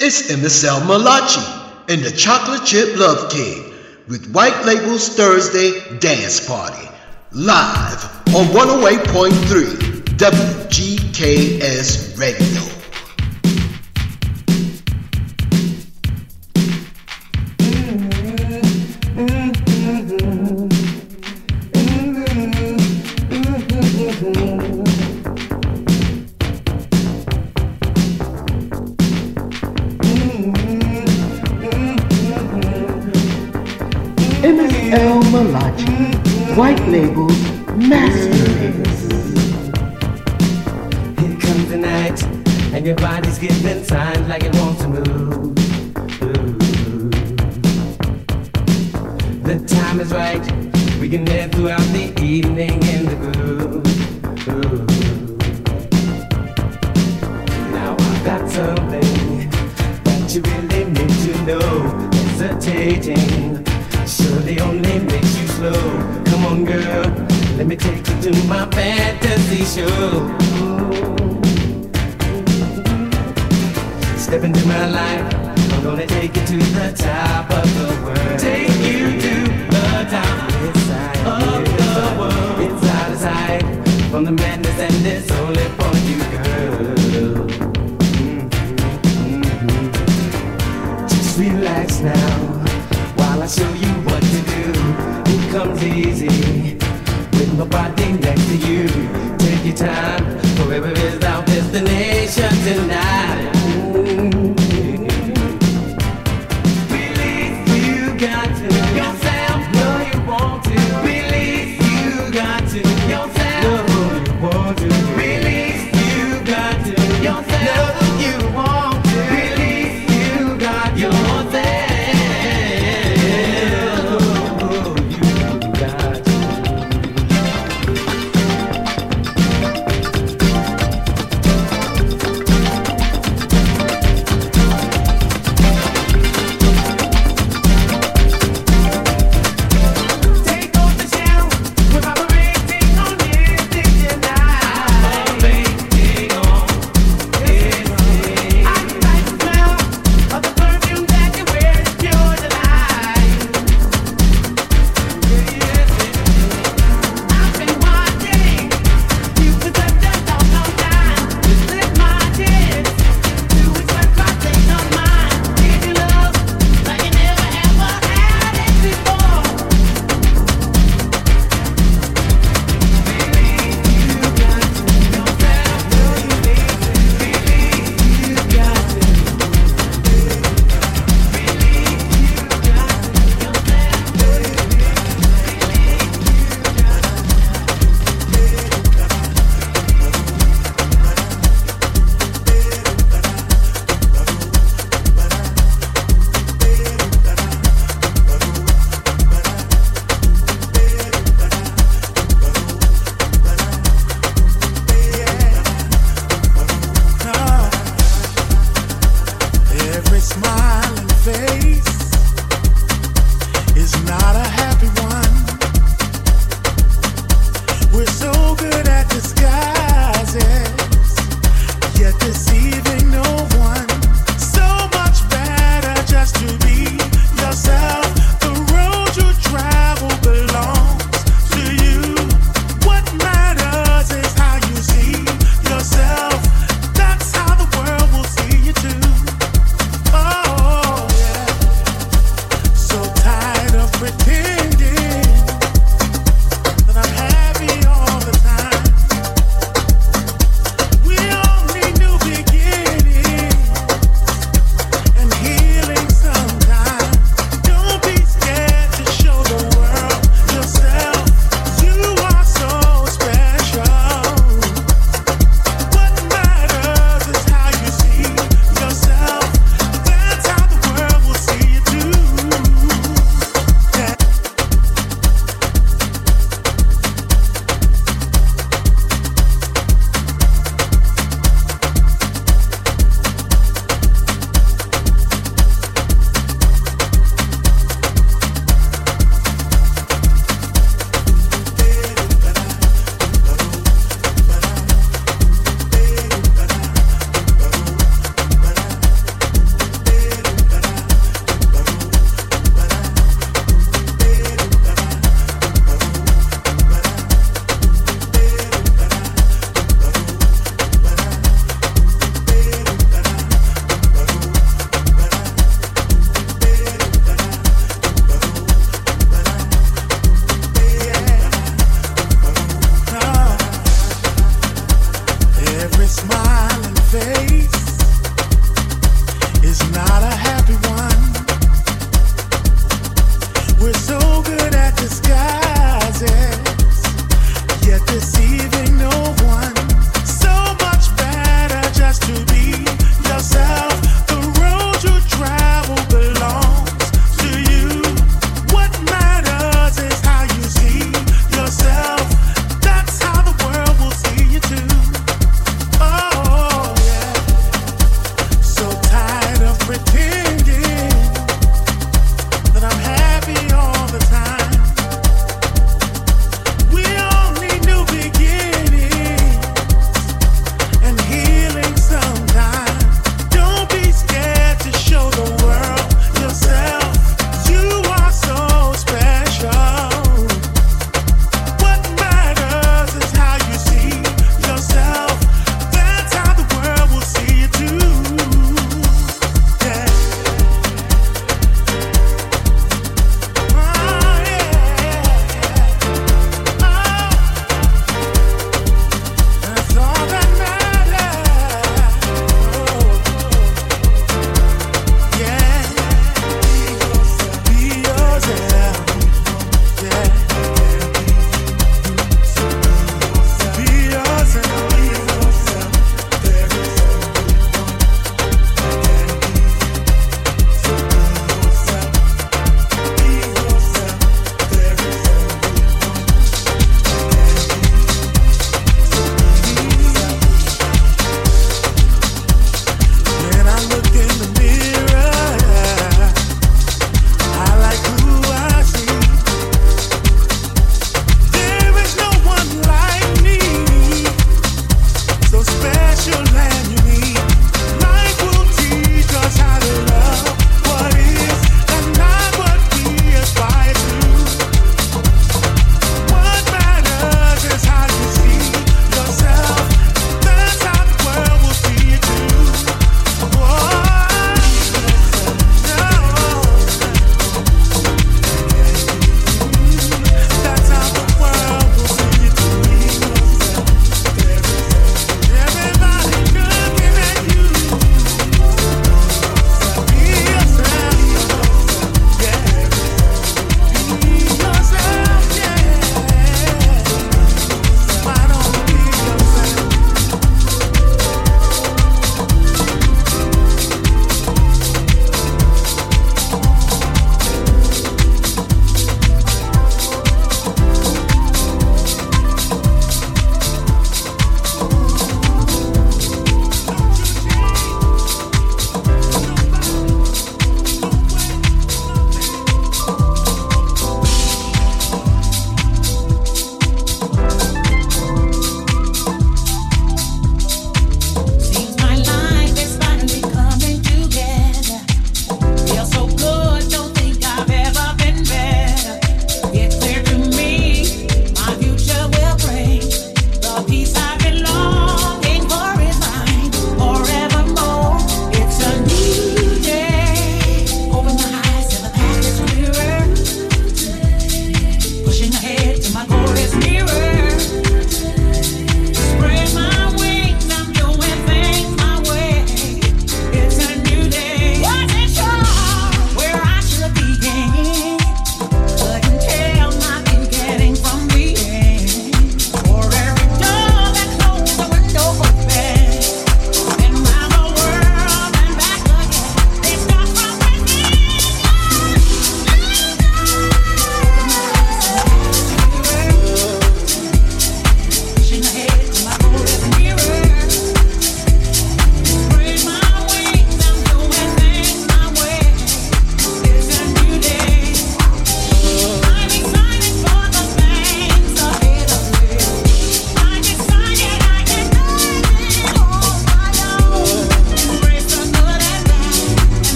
It's MSL Malachi and the Chocolate Chip Love King with White Labels Thursday Dance Party live on 108.3 WGKS Radio.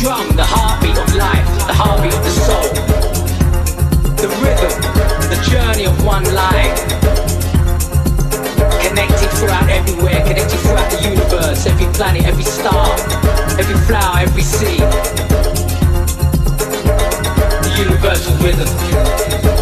Drum, the heartbeat of life, the heartbeat of the soul. The rhythm, the journey of one life Connected throughout everywhere, connected throughout the universe, every planet, every star, every flower, every sea. The universal rhythm.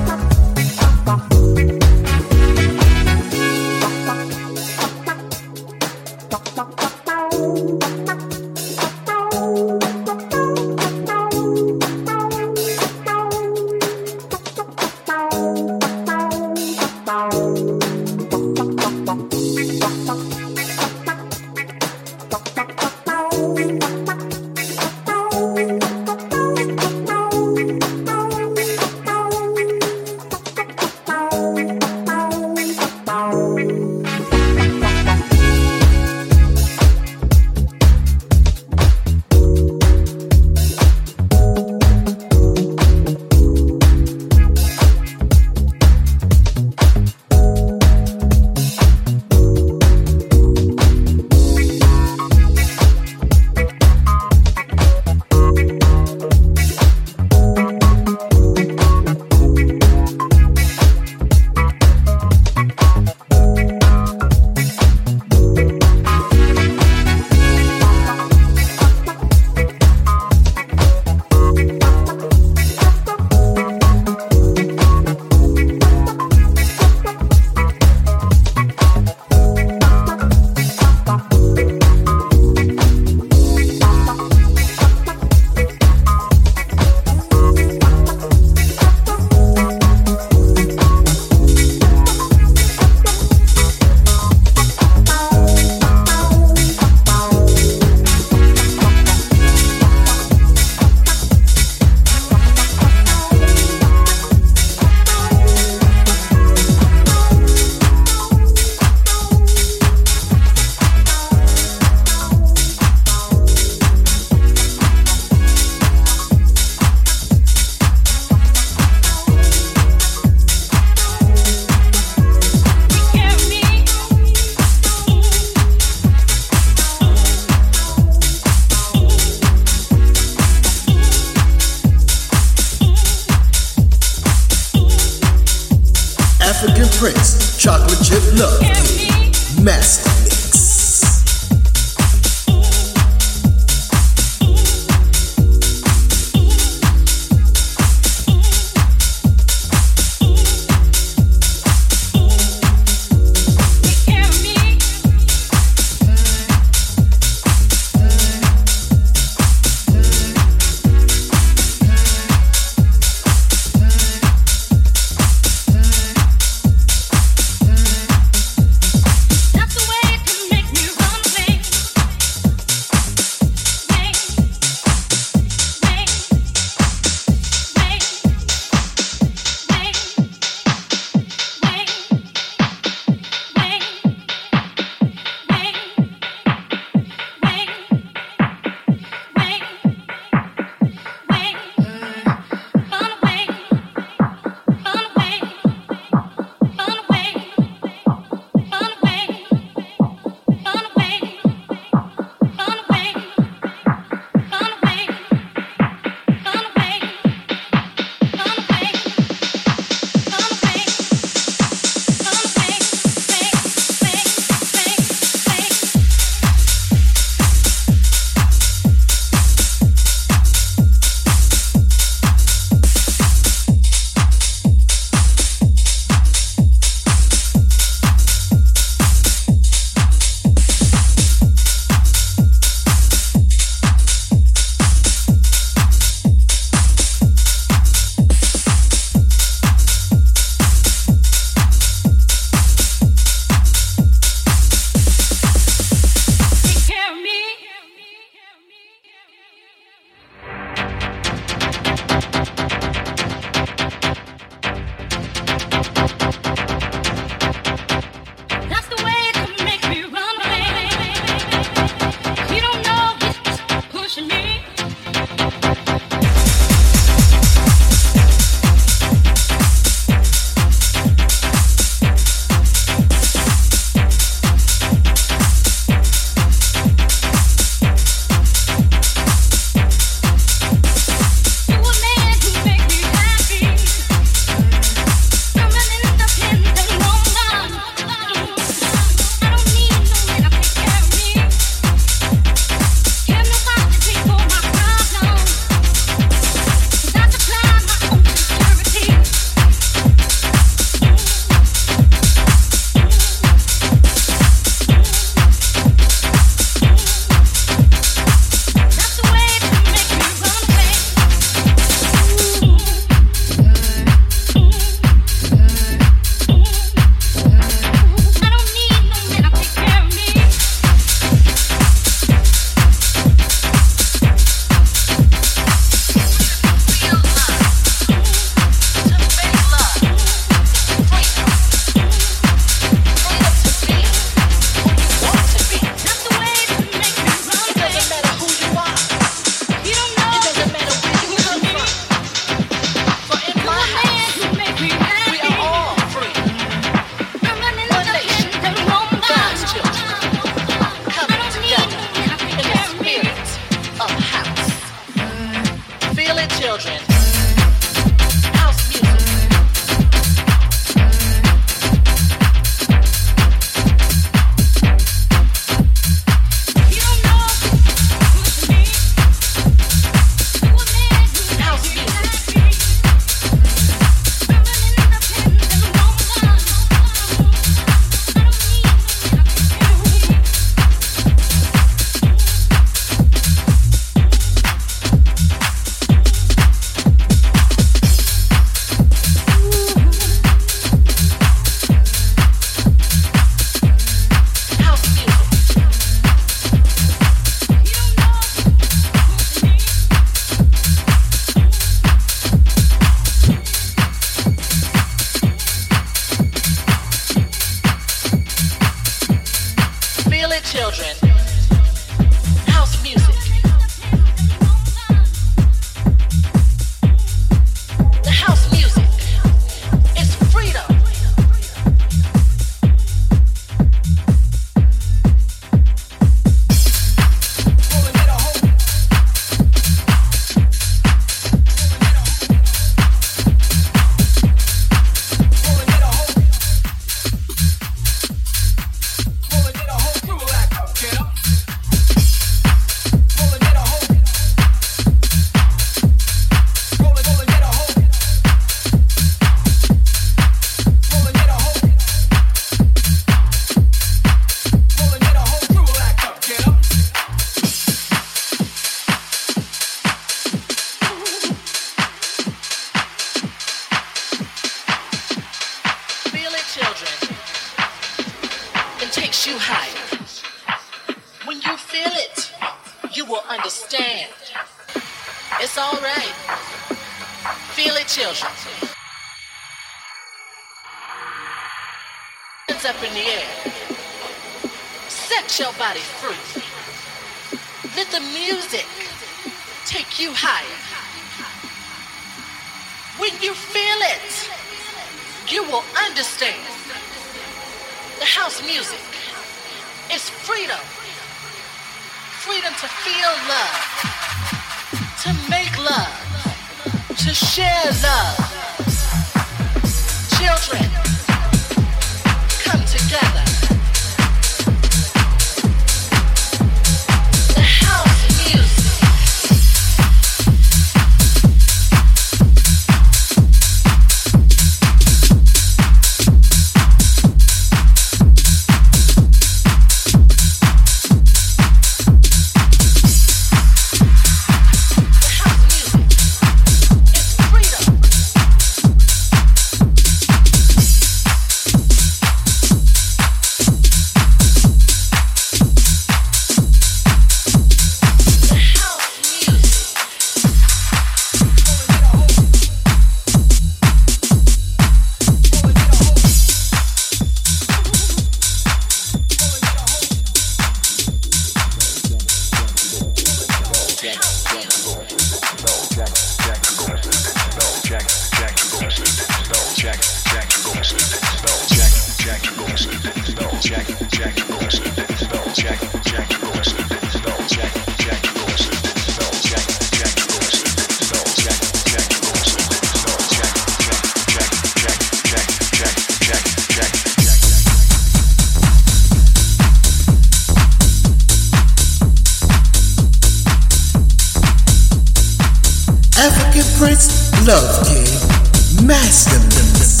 African Prince Love King Master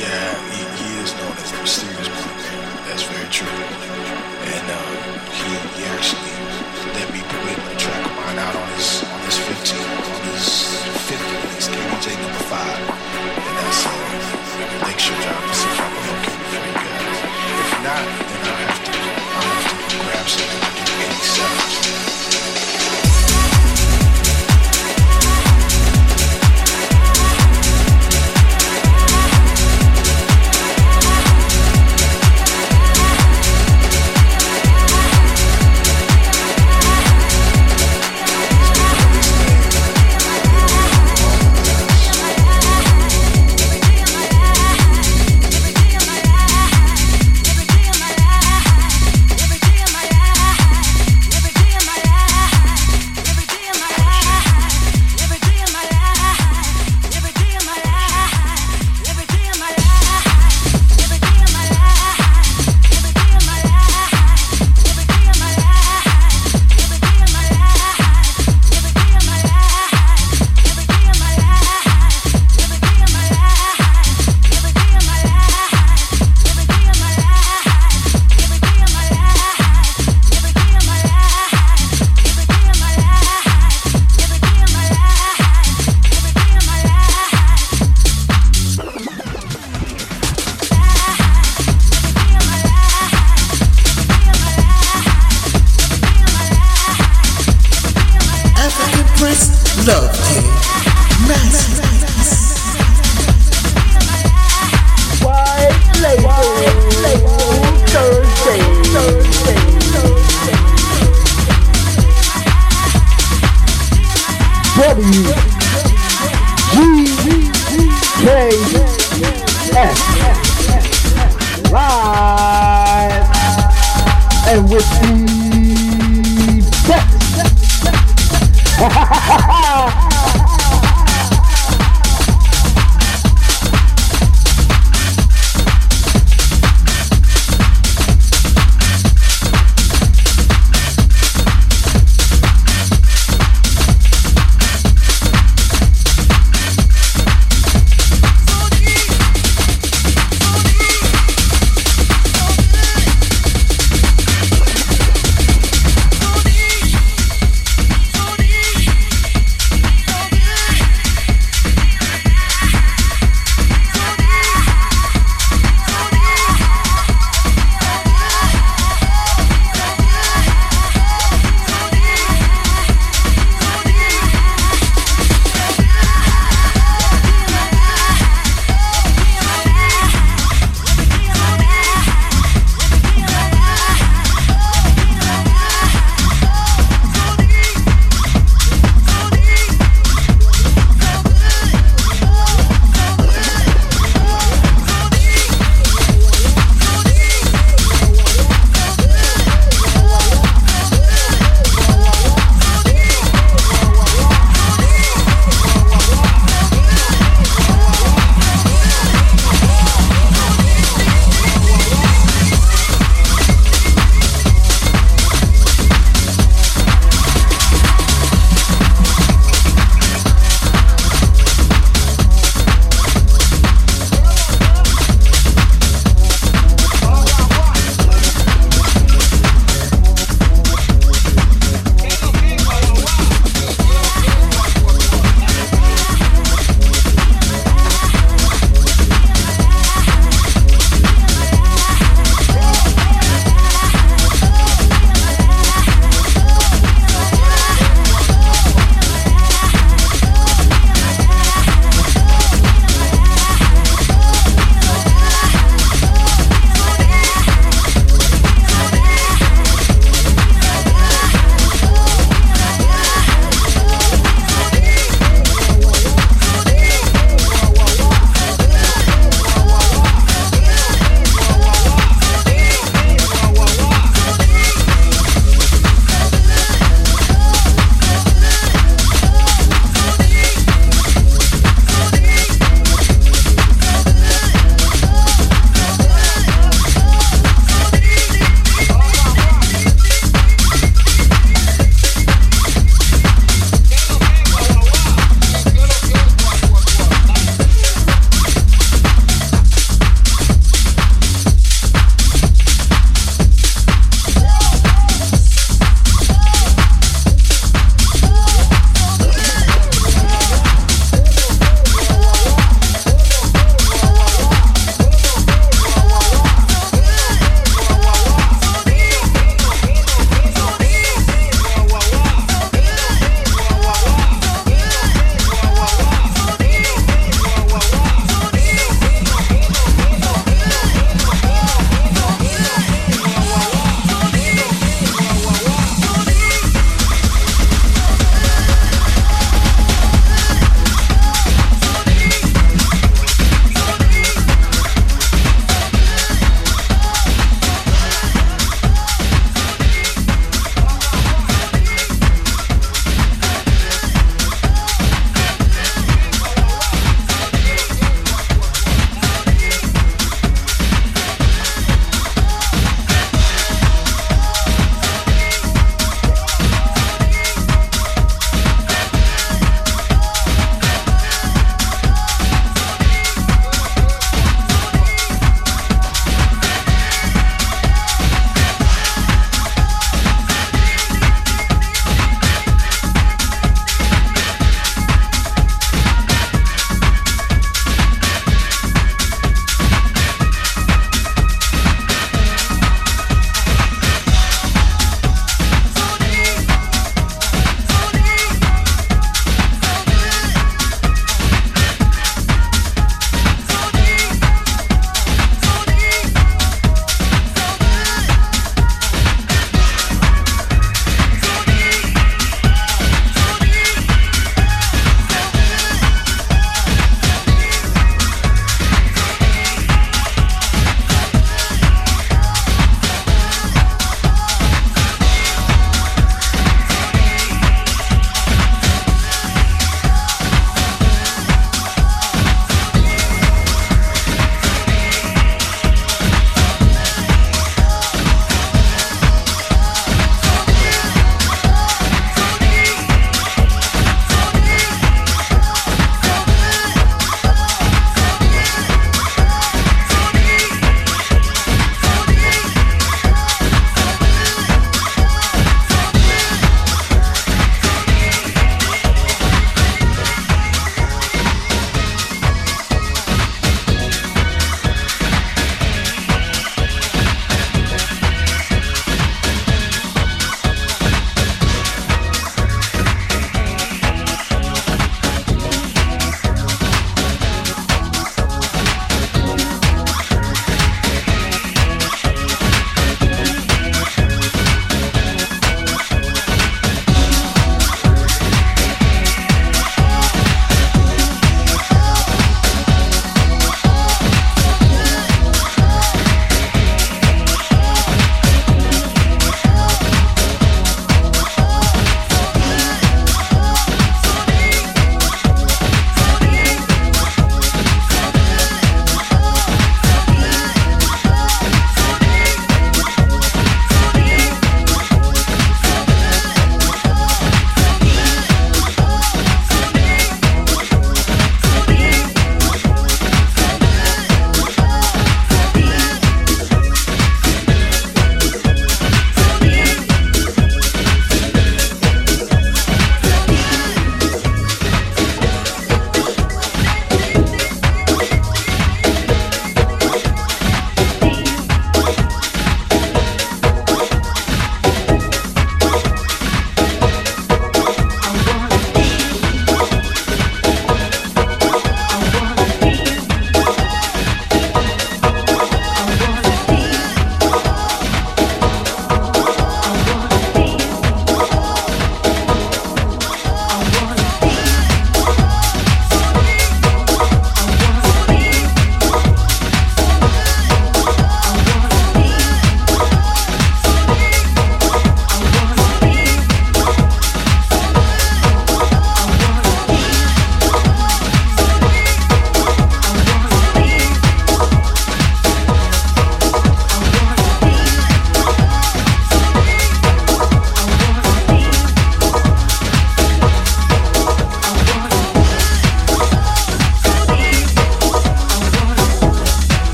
yeah, he, he is known as the mysterious black man. That's very true. And uh, he, he actually let me put a track of mine out on his on his 15, on his 50 release, KBJ number five.